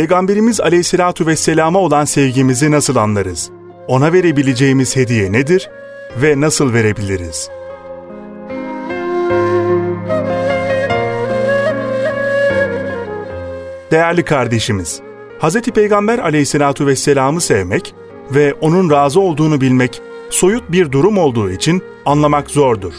Peygamberimiz Aleyhisselatu vesselama olan sevgimizi nasıl anlarız? Ona verebileceğimiz hediye nedir ve nasıl verebiliriz? Değerli kardeşimiz, Hz. Peygamber aleyhissalatu vesselam'ı sevmek ve onun razı olduğunu bilmek soyut bir durum olduğu için anlamak zordur.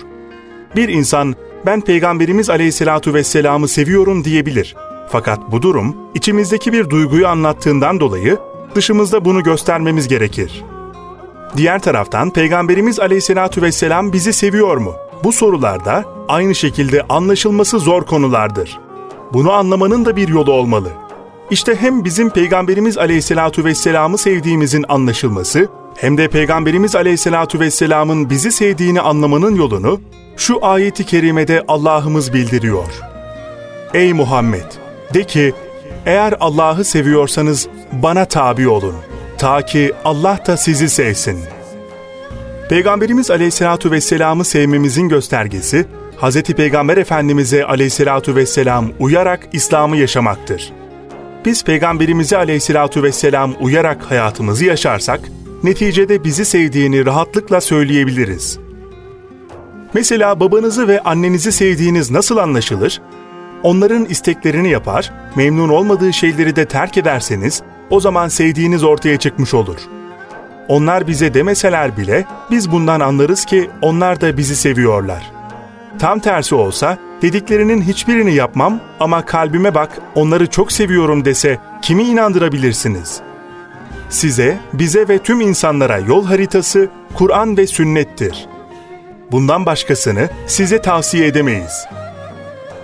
Bir insan ben Peygamberimiz aleyhissalatu vesselam'ı seviyorum diyebilir. Fakat bu durum içimizdeki bir duyguyu anlattığından dolayı dışımızda bunu göstermemiz gerekir. Diğer taraftan Peygamberimiz aleyhissalatu vesselam bizi seviyor mu? Bu sorularda aynı şekilde anlaşılması zor konulardır. Bunu anlamanın da bir yolu olmalı. İşte hem bizim Peygamberimiz Aleyhisselatu Vesselam'ı sevdiğimizin anlaşılması, hem de Peygamberimiz Aleyhisselatu Vesselam'ın bizi sevdiğini anlamanın yolunu şu ayeti kerimede Allah'ımız bildiriyor. Ey Muhammed! De ki, eğer Allah'ı seviyorsanız bana tabi olun. Ta ki Allah da sizi sevsin. Peygamberimiz Aleyhisselatu Vesselam'ı sevmemizin göstergesi, Hz. Peygamber Efendimiz'e aleyhissalatu vesselam uyarak İslam'ı yaşamaktır. Biz Peygamberimize aleyhissalatu vesselam uyarak hayatımızı yaşarsak, neticede bizi sevdiğini rahatlıkla söyleyebiliriz. Mesela babanızı ve annenizi sevdiğiniz nasıl anlaşılır? Onların isteklerini yapar, memnun olmadığı şeyleri de terk ederseniz, o zaman sevdiğiniz ortaya çıkmış olur. Onlar bize demeseler bile biz bundan anlarız ki onlar da bizi seviyorlar.'' Tam tersi olsa dediklerinin hiçbirini yapmam ama kalbime bak onları çok seviyorum dese kimi inandırabilirsiniz? Size, bize ve tüm insanlara yol haritası Kur'an ve sünnettir. Bundan başkasını size tavsiye edemeyiz.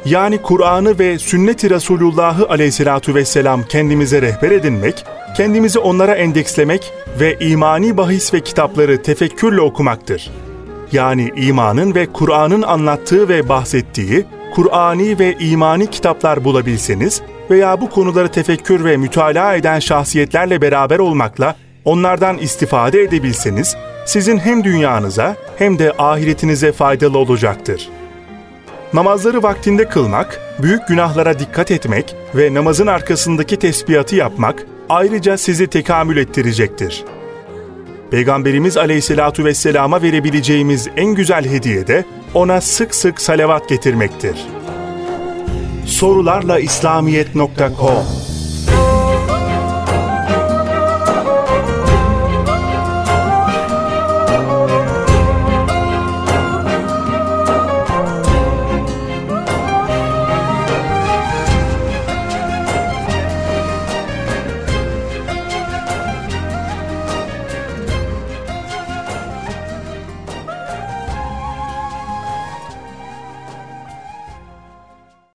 Yani Kur'an'ı ve sünnet-i Resulullah'ı aleyhissalatu vesselam kendimize rehber edinmek, kendimizi onlara endekslemek ve imani bahis ve kitapları tefekkürle okumaktır.'' yani imanın ve Kur'an'ın anlattığı ve bahsettiği Kur'ani ve imani kitaplar bulabilseniz veya bu konuları tefekkür ve mütalaa eden şahsiyetlerle beraber olmakla onlardan istifade edebilseniz sizin hem dünyanıza hem de ahiretinize faydalı olacaktır. Namazları vaktinde kılmak, büyük günahlara dikkat etmek ve namazın arkasındaki tesbihatı yapmak ayrıca sizi tekamül ettirecektir.'' Peygamberimiz Aleyhisselatu vesselama verebileceğimiz en güzel hediye de ona sık sık salavat getirmektir. Sorularla İslamiyet.com